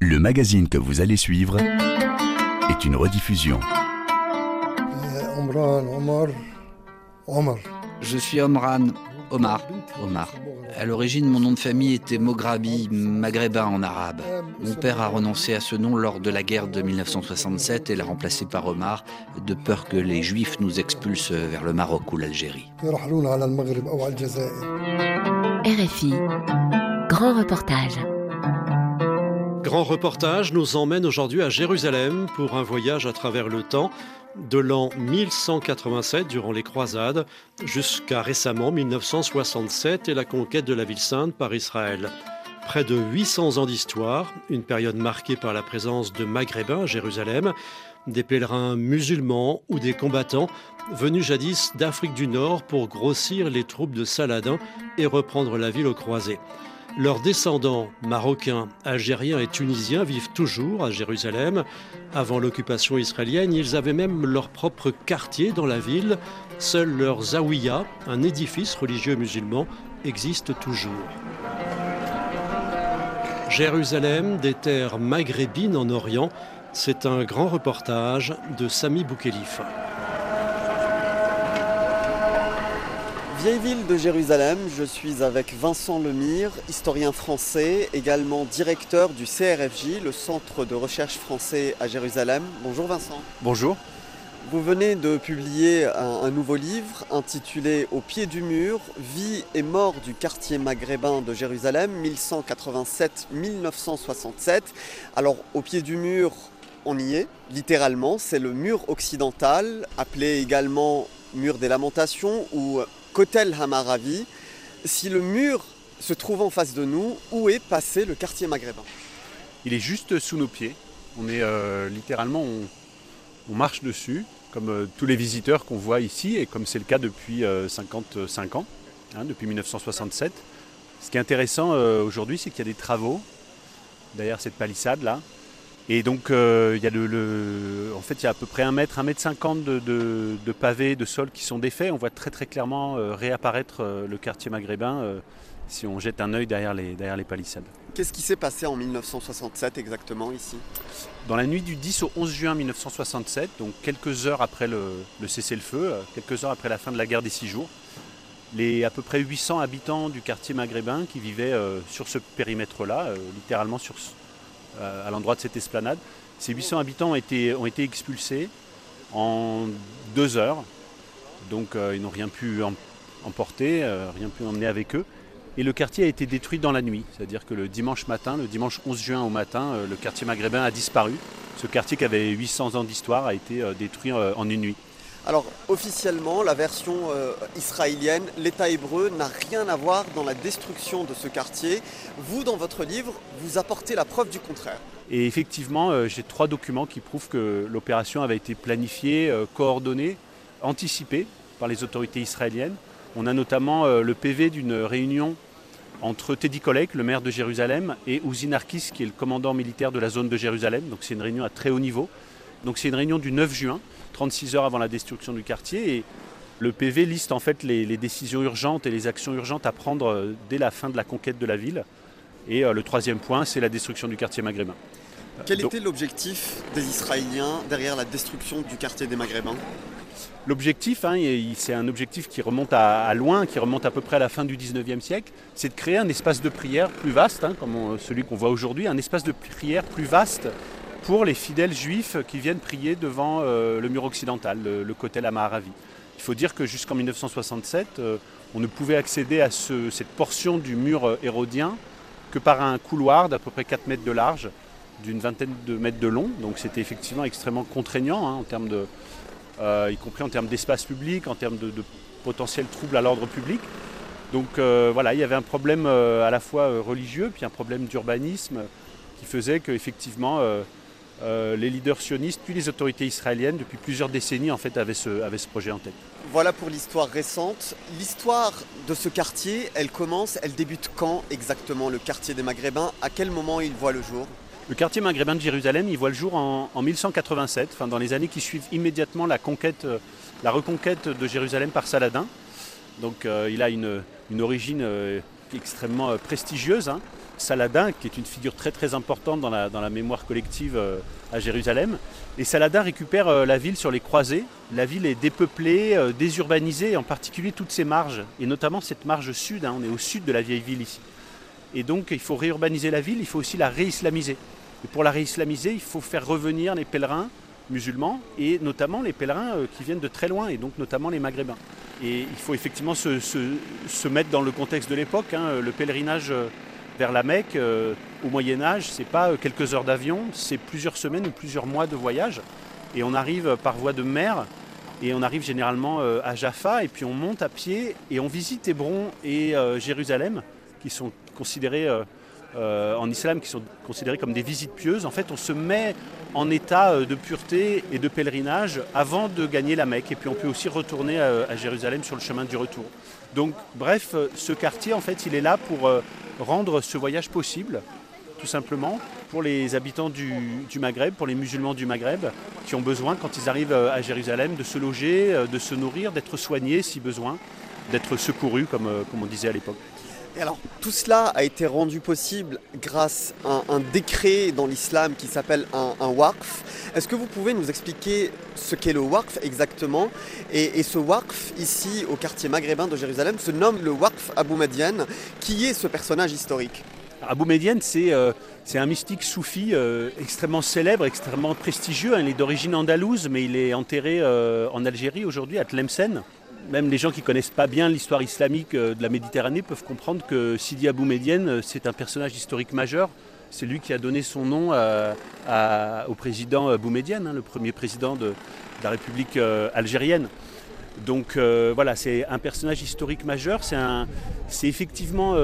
Le magazine que vous allez suivre est une rediffusion. Euh, Omran, Omar, Omar. Je suis Omran Omar. Omar. À l'origine, mon nom de famille était Mograbi, maghrébin en arabe. Mon père a renoncé à ce nom lors de la guerre de 1967 et l'a remplacé par Omar, de peur que les Juifs nous expulsent vers le Maroc ou l'Algérie. RFI. Grand reportage. Grand reportage nous emmène aujourd'hui à Jérusalem pour un voyage à travers le temps de l'an 1187 durant les croisades jusqu'à récemment 1967 et la conquête de la ville sainte par Israël. Près de 800 ans d'histoire, une période marquée par la présence de Maghrébins à Jérusalem, des pèlerins musulmans ou des combattants venus jadis d'Afrique du Nord pour grossir les troupes de Saladin et reprendre la ville aux croisés. Leurs descendants marocains, algériens et tunisiens vivent toujours à Jérusalem. Avant l'occupation israélienne, ils avaient même leur propre quartier dans la ville. Seul leur zawiya, un édifice religieux musulman, existe toujours. Jérusalem, des terres maghrébines en Orient, c'est un grand reportage de Sami Boukelif. Vieille ville de Jérusalem, je suis avec Vincent Lemire, historien français, également directeur du CRFJ, le Centre de recherche français à Jérusalem. Bonjour Vincent. Bonjour. Vous venez de publier un, un nouveau livre intitulé Au pied du mur, vie et mort du quartier maghrébin de Jérusalem, 1187-1967. Alors au pied du mur, on y est, littéralement, c'est le mur occidental, appelé également mur des lamentations ou Kotel Hamaravi. Si le mur se trouve en face de nous, où est passé le quartier maghrébin Il est juste sous nos pieds. On est euh, littéralement, on, marche dessus, comme euh, tous les visiteurs qu'on voit ici, et comme c'est le cas depuis euh, 55 ans, hein, depuis 1967. Ce qui est intéressant euh, aujourd'hui, c'est qu'il y a des travaux derrière cette palissade là. Et donc euh, il y a le, le- en fait il y a à peu près un mètre, un mètre cinquante de, de, de pavés, de sol qui sont défaits. On voit très très clairement euh, réapparaître euh, le quartier maghrébin si on jette un œil derrière les, derrière les palissades. Qu'est-ce qui s'est passé en 1967 exactement ici? Dans la nuit du 10 au 11 juin 1967, donc quelques heures après le, le cessez-le-feu, quelques heures après la fin de la guerre des six jours, les à peu près 800 habitants du quartier maghrébin qui vivaient sur ce périmètre-là, littéralement sur, ce- à l'endroit de cette esplanade, ces 800 habitants ont été, expulsés en deux heures. Donc euh, ils n'ont rien pu em- emporter, euh, rien pu emmener avec eux. Et le quartier a été détruit dans la nuit, c'est-à-dire que le dimanche matin, le dimanche 11 juin au matin, euh, le quartier maghrébin a disparu. Ce quartier qui avait 800 ans d'histoire a été euh, détruit euh, en une nuit. Alors officiellement, la version euh, israélienne, l'État hébreu n'a rien à voir dans la destruction de ce quartier. Vous, dans votre livre, vous apportez la preuve du contraire. Et effectivement, euh, j'ai trois documents qui prouvent que l'opération avait été planifiée, euh, coordonnée, anticipée par les autorités israéliennes. On a notamment le PV d'une réunion entre Teddy Kollek, le maire de Jérusalem, et Uzi Narkis, qui est le commandant militaire de la zone de Jérusalem. Donc c'est une réunion à très haut niveau. Donc c'est une réunion du 9 juin, 36 heures avant la destruction du quartier. Et le PV liste en fait les, les décisions urgentes et les actions urgentes à prendre euh, dès la fin de la conquête de la ville. Et euh, le troisième point, c'est la destruction du quartier maghrébin. Quel Donc- était l'objectif des Israéliens derrière la destruction du quartier des Maghrébins? L'objectif, hein, c'est un objectif qui remonte à, à loin, qui remonte à peu près à la fin du 19e siècle, c'est de créer un espace de prière plus vaste, hein, comme on- celui qu'on voit aujourd'hui, un espace de prière plus vaste pour les fidèles juifs qui viennent prier devant euh, le mur occidental, le, le Kotel Amaharavi. Il faut dire que jusqu'en 1967, euh, on ne pouvait accéder à ce- cette portion du mur euh, hérodien que par un couloir d'à peu près 4 mètres de large, d'une vingtaine de mètres de long. Donc c'était effectivement extrêmement contraignant hein, en termes de, y compris en termes d'espace public, en termes de, de potentiels troubles à l'ordre public. Donc voilà, il y avait un problème à la fois religieux, puis un problème d'urbanisme qui faisait qu'effectivement euh, les leaders sionistes, puis les autorités israéliennes, depuis plusieurs décennies, en fait, avaient ce, avaient ce projet en tête. Voilà pour l'histoire récente. L'histoire de ce quartier, elle commence, elle débute quand exactement? Le quartier des Maghrébins À quel moment il voit le jour? Le quartier maghrébin de Jérusalem, il voit le jour en, en 1187, enfin, dans les années qui suivent immédiatement la, conquête, euh, la reconquête de Jérusalem par Saladin. Donc euh, il a une, une origine euh, extrêmement prestigieuse. Hein. Saladin, qui est une figure très très importante dans la, mémoire collective euh, à Jérusalem. Et Saladin récupère euh, la ville sur les croisées. La ville est dépeuplée, euh, désurbanisée, en particulier toutes ses marges, et notamment cette marge sud, hein. on est au sud de la vieille ville ici. Et donc il faut réurbaniser la ville, il faut aussi la réislamiser. Et pour la réislamiser, il faut faire revenir les pèlerins musulmans, et notamment les pèlerins qui viennent de très loin, et donc notamment les maghrébins. Et il faut effectivement se, mettre dans le contexte de l'époque. Hein. Le pèlerinage vers la Mecque, euh, au Moyen Âge, c'est pas euh, quelques heures d'avion, c'est plusieurs semaines ou plusieurs mois de voyage. Et on arrive par voie de mer, et on arrive généralement euh, à Jaffa, et puis on monte à pied, et on visite Hébron et Jérusalem, qui sont considérés en islam, qui sont considérés comme des visites pieuses. En fait, on se met en état de pureté et de pèlerinage avant de gagner la Mecque. Et puis on peut aussi retourner à Jérusalem sur le chemin du retour. Donc, bref, ce quartier, en fait, il est là pour rendre ce voyage possible, tout simplement, pour les habitants du, Maghreb, pour les musulmans du Maghreb, qui ont besoin, quand ils arrivent euh, à Jérusalem, de se loger, euh, de se nourrir, d'être soignés si besoin, d'être secourus, euh, comme on disait à l'époque. Tout cela a été rendu possible grâce à un décret dans l'islam qui s'appelle un, un Est-ce que vous pouvez nous expliquer ce qu'est le waqf exactement? Et, ce waqf, ici au quartier maghrébin de Jérusalem, se nomme le waqf Abou Median. Qui est ce personnage historique? Abou Median, c'est euh, un mystique soufi euh, extrêmement célèbre, extrêmement prestigieux. Il est d'origine andalouse, mais il est enterré euh, en Algérie aujourd'hui, à Tlemcen même les gens qui ne connaissent pas bien l'histoire islamique euh, de la Méditerranée peuvent comprendre que Sidi Abou Medienne, euh, c'est un personnage historique majeur. C'est lui qui a donné son nom au président Abou Medienne, hein, le premier président de, la République euh, algérienne. Donc voilà, c'est un personnage historique majeur. C'est effectivement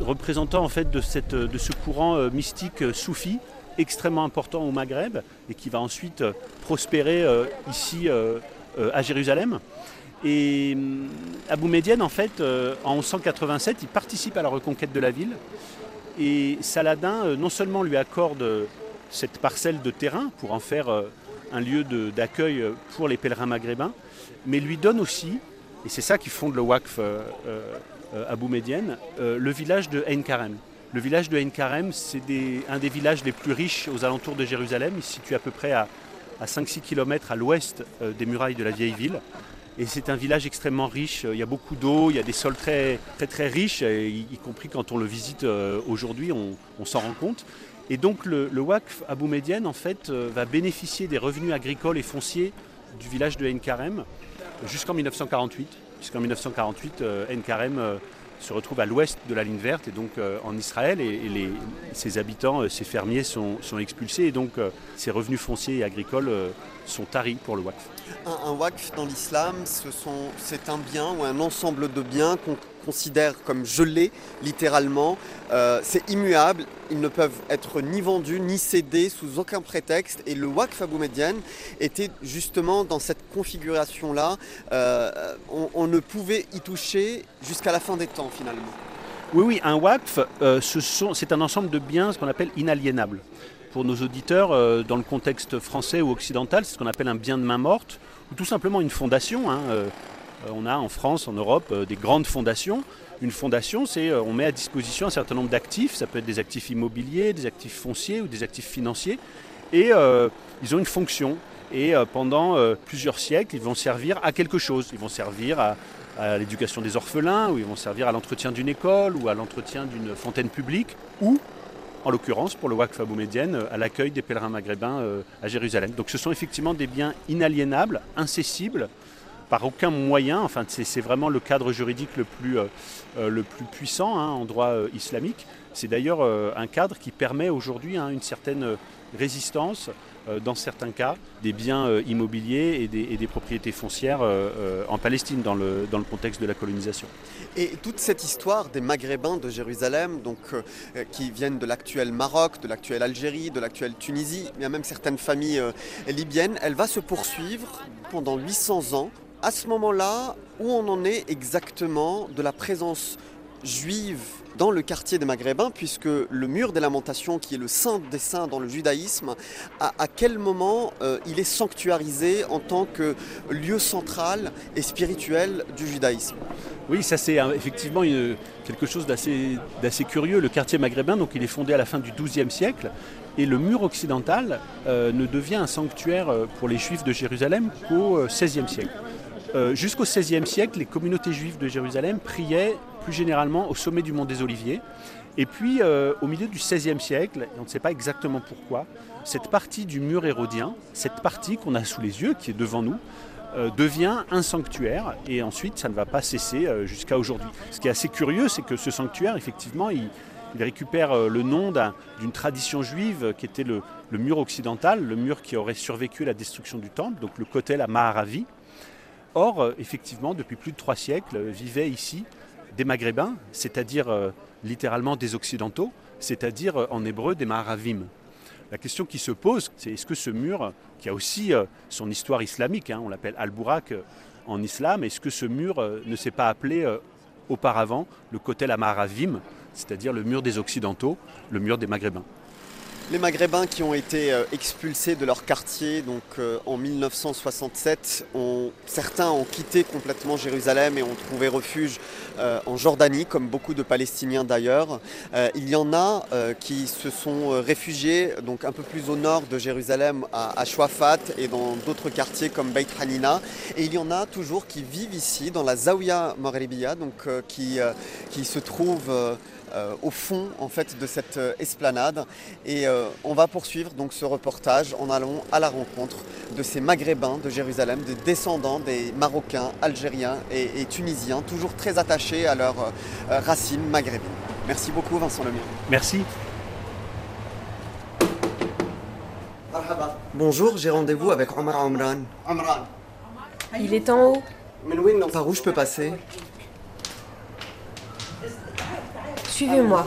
représentant en fait de ce courant mystique soufi extrêmement important au Maghreb et qui va ensuite prospérer ici à Jérusalem. Et hum, Abou Medienne, en fait, euh, en 1187, il participe à la reconquête de la ville. Et Saladin, euh, non seulement lui accorde euh, cette parcelle de terrain pour en faire un lieu d'accueil pour les pèlerins maghrébins, mais lui donne aussi, et c'est ça qui fonde le Waqf Abou Medienne, le village de Ein Karem. Le village de Ein Karem, c'est un des villages les plus riches aux alentours de Jérusalem. Il se situe à peu près à, à 5-6 km à l'ouest des murailles de la vieille ville. Et c'est un village extrêmement riche. Il y a beaucoup d'eau, il y a des sols très très riches, y, compris quand on le visite euh, aujourd'hui, on, s'en rend compte. Et donc le, le WACF Abou Medienne en fait euh, va bénéficier des revenus agricoles et fonciers du village de Nkarem jusqu'en 1948. Jusqu'en 1948, Nkarem se retrouve à l'ouest de la ligne verte et donc en Israël et, ses habitants, ses fermiers sont, expulsés et donc ses revenus fonciers et agricoles sont taris pour le WACF. Un, un dans l'islam, c'est un bien ou un ensemble de biens qu'on considère comme gelés, littéralement. Euh, c'est immuable, ils ne peuvent être ni vendus ni cédés sous aucun prétexte. Et le Waqf Abou Median était justement dans cette configuration-là. Euh, on, ne pouvait y toucher jusqu'à la fin des temps finalement. Oui, oui, un Waqf, euh, c'est un ensemble de biens, ce qu'on appelle inaliénables pour nos auditeurs, dans le contexte français ou occidental, c'est ce qu'on appelle un bien de main morte, ou tout simplement une fondation. Hein, on a en France, en Europe, euh, des grandes fondations. Une fondation, c'est on met à disposition un certain nombre d'actifs, ça peut être des actifs immobiliers, des actifs fonciers ou des actifs financiers, et ils ont une fonction. Et pendant plusieurs siècles, ils vont servir à quelque chose. Ils vont servir à, l'éducation des orphelins, ou ils vont servir à l'entretien d'une école, ou à l'entretien d'une fontaine publique, ou en l'occurrence pour le Waqf Abou Medienne, euh, à l'accueil des pèlerins maghrébins euh, à Jérusalem. Donc ce sont effectivement des biens inaliénables, incessibles, par aucun moyen. Enfin, c'est vraiment le cadre juridique le plus, euh, le plus puissant hein, en droit islamique. C'est d'ailleurs un cadre qui permet aujourd'hui hein, une certaine résistance euh, dans certains cas, des biens euh, immobiliers et des, propriétés foncières euh, en Palestine dans le, dans le contexte de la colonisation. Et toute cette histoire des Maghrébins de Jérusalem, donc, qui viennent de l'actuel Maroc, de l'actuelle Algérie, de l'actuelle Tunisie, il y a même certaines familles libyennes, elle va se poursuivre pendant 800 ans. À ce moment-là, où on en est exactement de la présence juive dans le quartier des Maghrébins, puisque le mur des lamentations, qui est le saint des saints dans le judaïsme, à, quel moment euh, il est sanctuarisé en tant que lieu central et spirituel du judaïsme? Oui, ça c'est effectivement quelque chose d'assez d'assez curieux. Le quartier maghrébin, donc il est fondé à la fin du XIIe siècle, et le mur occidental euh, ne devient un sanctuaire euh, pour les juifs de Jérusalem qu'au XVIe siècle. Euh, Jusqu'au XVIe siècle, les communautés juives de Jérusalem priaient plus généralement au sommet du mont des Oliviers. Et puis, euh, au milieu du XVIe siècle, on ne sait pas exactement pourquoi, cette partie du mur hérodien, cette partie qu'on a sous les yeux, qui est devant nous, euh, devient un sanctuaire et ensuite ça ne va pas cesser jusqu'à aujourd'hui. Ce qui est assez curieux, c'est que ce sanctuaire, effectivement, il, récupère le nom d'un- d'une tradition juive qui était le, le mur occidental, le mur qui aurait survécu à la destruction du temple, donc le Kotel à Maharavi. Or, euh, effectivement, depuis plus de trois siècles, euh, vivaient ici des Maghrébins, c'est-à-dire euh, littéralement des Occidentaux, c'est-à-dire en hébreu des Maharavim. La question qui se pose, c'est est-ce que ce mur, qui a aussi son histoire islamique, hein, on l'appelle Al-Bourak euh, en islam, est-ce que ce mur ne s'est pas appelé auparavant le Kotel Amaravim, c'est-à-dire le mur des Occidentaux, le mur des Maghrébins? Les Maghrébins qui ont été euh, expulsés de leur quartier donc, euh, en 1967, ont, certains ont quitté complètement Jérusalem et ont trouvé refuge euh, en Jordanie, comme beaucoup de Palestiniens d'ailleurs. Il y en a qui se sont réfugiés donc, un peu plus au nord de Jérusalem, à, à et dans d'autres quartiers comme Beit Hanina. Et il y en a toujours qui vivent ici, dans la Zawiya Maghribiya, donc, qui, qui se trouve au fond en fait, de cette euh, esplanade. Et euh, on va poursuivre donc ce reportage en allant à la rencontre de ces Maghrébins de Jérusalem, des descendants des Marocains, Algériens et, et Tunisiens, toujours très attachés à leurs euh, racines maghrébines. Merci beaucoup Vincent Lemieux. Merci. Bonjour, j'ai rendez-vous avec Omar Omran. Omran, Il est en haut. par où je peux passer? Suivez-moi.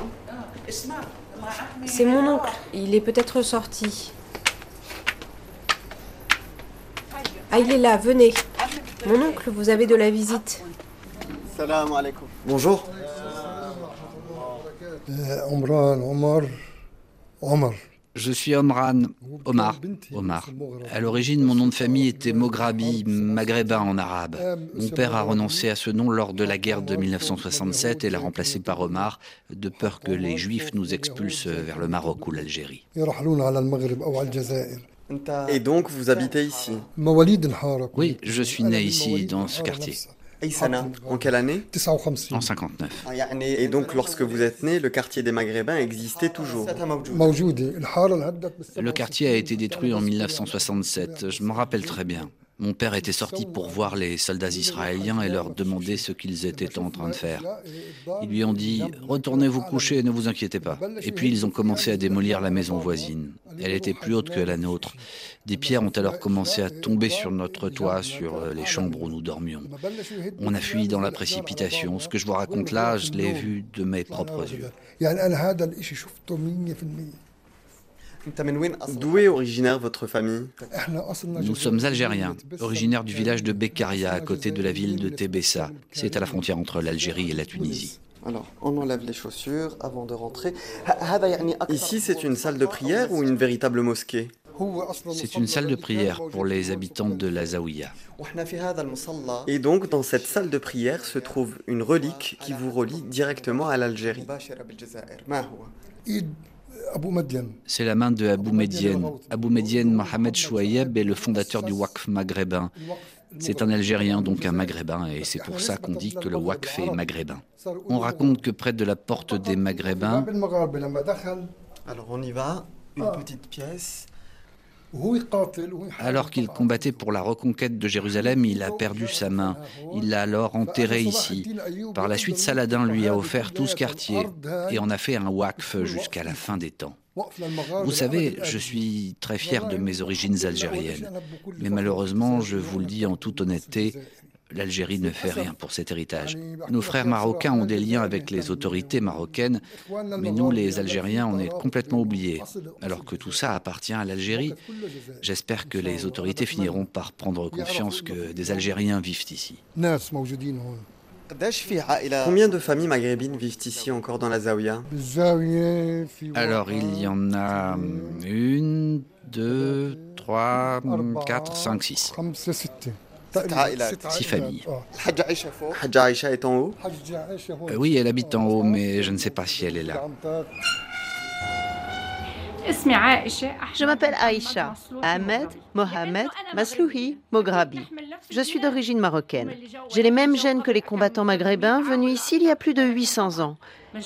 C'est mon oncle. Il est peut-être sorti. Ah, il est là, venez. Mon oncle, vous avez de la visite. Salam. Bonjour. Euh, Omar, Omar, Omar. Je suis Omran Omar. Omar. À l'origine, mon nom de famille était Mograbi, maghrébin en arabe. Mon père a renoncé à ce nom lors de la guerre de 1967 et l'a remplacé par Omar, de peur que les Juifs nous expulsent vers le Maroc ou l'Algérie. Et donc, vous habitez ici? Oui, je suis né ici, dans ce quartier. En quelle année En 59. Ah, et donc lorsque vous êtes né, le quartier des Maghrébins existait toujours. Le quartier a été détruit en 1967, je m'en rappelle très bien. Mon père était sorti pour voir les soldats israéliens et leur demander ce qu'ils étaient en train de faire. Ils lui ont dit Retournez vous coucher, ne vous inquiétez pas. Et puis ils ont commencé à démolir la maison voisine. Elle était plus haute que la nôtre. Des pierres ont alors commencé à tomber sur notre toit, sur euh, les chambres où nous dormions. On a fui dans la précipitation. Ce que je vous raconte là, je l'ai vu de mes propres yeux. D'où est originaire votre famille Nous sommes algériens, originaires du village de Beccaria, à côté de la ville de Tébessa. C'est à la frontière entre l'Algérie et la Tunisie. Alors, on enlève les chaussures avant de rentrer. Ici, c'est une salle de prière ou une véritable mosquée c'est une salle de prière pour les habitants de la Zaouia. Et donc, dans cette salle de prière se trouve une relique qui vous relie directement à l'Algérie. C'est la main de Abou Medienne. Abou Medienne Mohamed Chouayeb est le fondateur du Waqf maghrébin. C'est un Algérien, donc un Maghrébin, et c'est pour ça qu'on dit que le Waqf est maghrébin. On raconte que près de la porte des Maghrébins. Alors on y va, une ah. petite pièce alors qu'il combattait pour la reconquête de Jérusalem, il a perdu sa main. Il l'a alors enterré ici. Par la suite, Saladin lui a offert tout ce quartier et en a fait un Waqf jusqu'à la fin des temps. Vous savez, je suis très fier de mes origines algériennes. Mais malheureusement, je vous le dis en toute honnêteté, L'Algérie ne fait rien pour cet héritage. Nos frères marocains ont des liens avec les autorités marocaines, mais nous, les Algériens, on est complètement oubliés, alors que tout ça appartient à l'Algérie. J'espère que les autorités finiront par prendre conscience que des Algériens vivent ici. Combien de familles maghrébines vivent ici encore dans la Zaouia Alors, il y en a hum, une, deux, trois, hum, quatre, cinq, six. Six familles. Hadja Aïcha est en haut Euh, oui, elle habite en haut, mais je ne sais pas si elle est là. Je m'appelle Aïcha, Ahmed, Mohamed, Maslouhi, Mograbi. Je suis d'origine marocaine. J'ai les mêmes gènes que les combattants maghrébins venus ici il y a plus de 800 ans.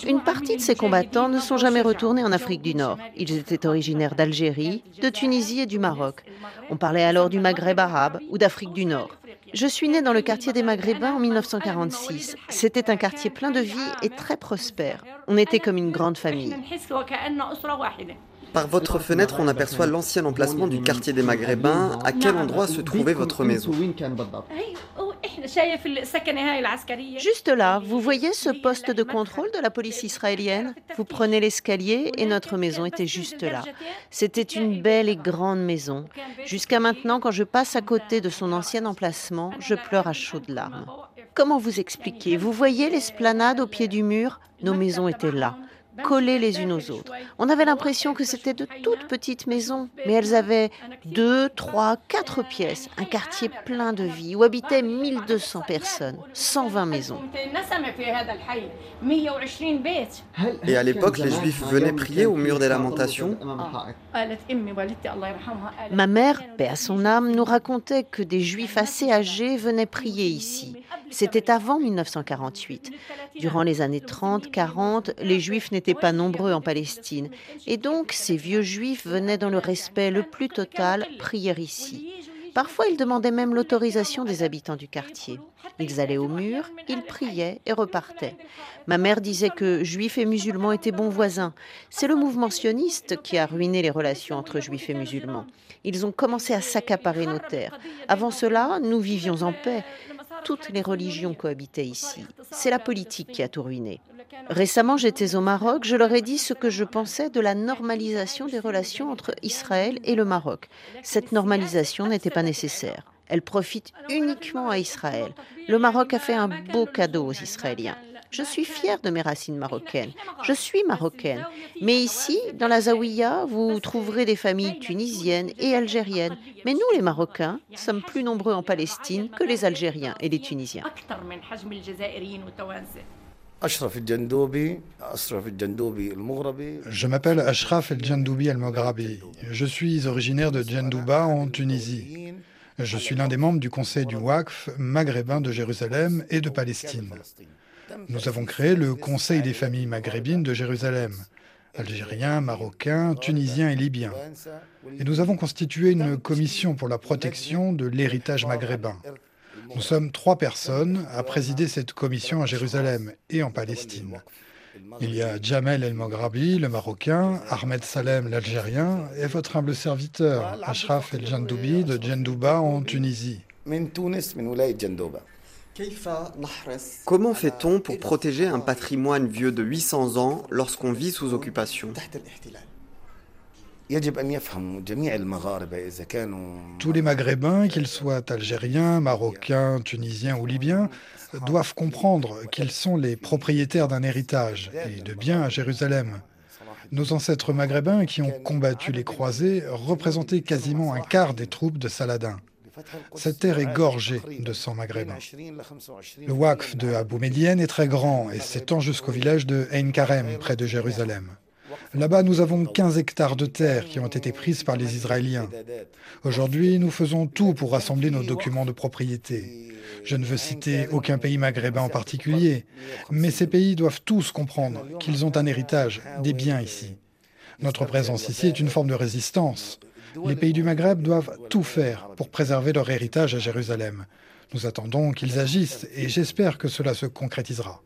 Une partie de ces combattants ne sont jamais retournés en Afrique du Nord. Ils étaient originaires d'Algérie, de Tunisie et du Maroc. On parlait alors du Maghreb arabe ou d'Afrique du Nord. Je suis née dans le quartier des Maghrébins en 1946. C'était un quartier plein de vie et très prospère. On était comme une grande famille. Par votre fenêtre, on aperçoit l'ancien emplacement du quartier des Maghrébins. À quel endroit se trouvait votre maison? Juste là, vous voyez ce poste de contrôle de la police israélienne? Vous prenez l'escalier et notre maison était juste là. C'était une belle et grande maison. Jusqu'à maintenant, quand je passe à côté de son ancien emplacement, je pleure à chaudes larmes. Comment vous expliquer? Vous voyez l'esplanade au pied du mur? Nos maisons étaient là collées les unes aux autres. On avait l'impression que c'était de toutes petites maisons, mais elles avaient deux, trois, quatre pièces, un quartier plein de vie où habitaient 1200 personnes, 120 maisons. Et à l'époque, les Juifs venaient prier au mur des lamentations Ma mère, paix à son âme, nous racontait que des Juifs assez âgés venaient prier ici. C'était avant 1948. Durant les années 30-40, les Juifs n'étaient pas nombreux en Palestine. Et donc, ces vieux Juifs venaient dans le respect le plus total prier ici. Parfois, ils demandaient même l'autorisation des habitants du quartier. Ils allaient au mur, ils priaient et repartaient. Ma mère disait que juifs et musulmans étaient bons voisins. C'est le mouvement sioniste qui a ruiné les relations entre juifs et musulmans. Ils ont commencé à s'accaparer nos terres. Avant cela, nous vivions en paix. Toutes les religions cohabitaient ici. C'est la politique qui a tout ruiné. Récemment, j'étais au Maroc, je leur ai dit ce que je pensais de la normalisation des relations entre Israël et le Maroc. Cette normalisation n'était pas nécessaire. Elle profite uniquement à Israël. Le Maroc a fait un beau cadeau aux Israéliens. Je suis fière de mes racines marocaines. Je suis marocaine. Mais ici, dans la Zawiya, vous trouverez des familles tunisiennes et algériennes. Mais nous, les Marocains, sommes plus nombreux en Palestine que les Algériens et les Tunisiens. Je m'appelle Ashraf El Djandoubi El Moghrabi. Je suis originaire de Djandouba en Tunisie. Je suis l'un des membres du conseil du Waqf maghrébin de Jérusalem et de Palestine. Nous avons créé le Conseil des familles maghrébines de Jérusalem, algériens, marocains, tunisiens et libyens. Et nous avons constitué une commission pour la protection de l'héritage maghrébin. Nous sommes trois personnes à présider cette commission à Jérusalem et en Palestine. Il y a Jamel El Moghrabi, le Marocain, Ahmed Salem, l'Algérien, et votre humble serviteur, Ashraf El Jandoubi de Djendouba en Tunisie. Comment fait-on pour protéger un patrimoine vieux de 800 ans lorsqu'on vit sous occupation Tous les Maghrébins, qu'ils soient algériens, marocains, tunisiens ou libyens, doivent comprendre qu'ils sont les propriétaires d'un héritage et de biens à Jérusalem. Nos ancêtres maghrébins qui ont combattu les croisés représentaient quasiment un quart des troupes de Saladin. Cette terre est gorgée de sang maghrébin. Le Waqf de Abou Medienne est très grand et s'étend jusqu'au village de Ein Karem, près de Jérusalem. Là-bas, nous avons 15 hectares de terre qui ont été prises par les Israéliens. Aujourd'hui, nous faisons tout pour rassembler nos documents de propriété. Je ne veux citer aucun pays maghrébin en particulier, mais ces pays doivent tous comprendre qu'ils ont un héritage, des biens ici. Notre présence ici est une forme de résistance. Les pays du Maghreb doivent tout faire pour préserver leur héritage à Jérusalem. Nous attendons qu'ils agissent et j'espère que cela se concrétisera.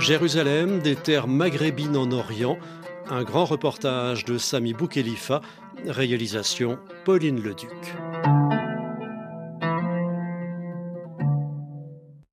Jérusalem, des terres maghrébines en Orient, un grand reportage de Sami Boukhelifa, réalisation Pauline Leduc.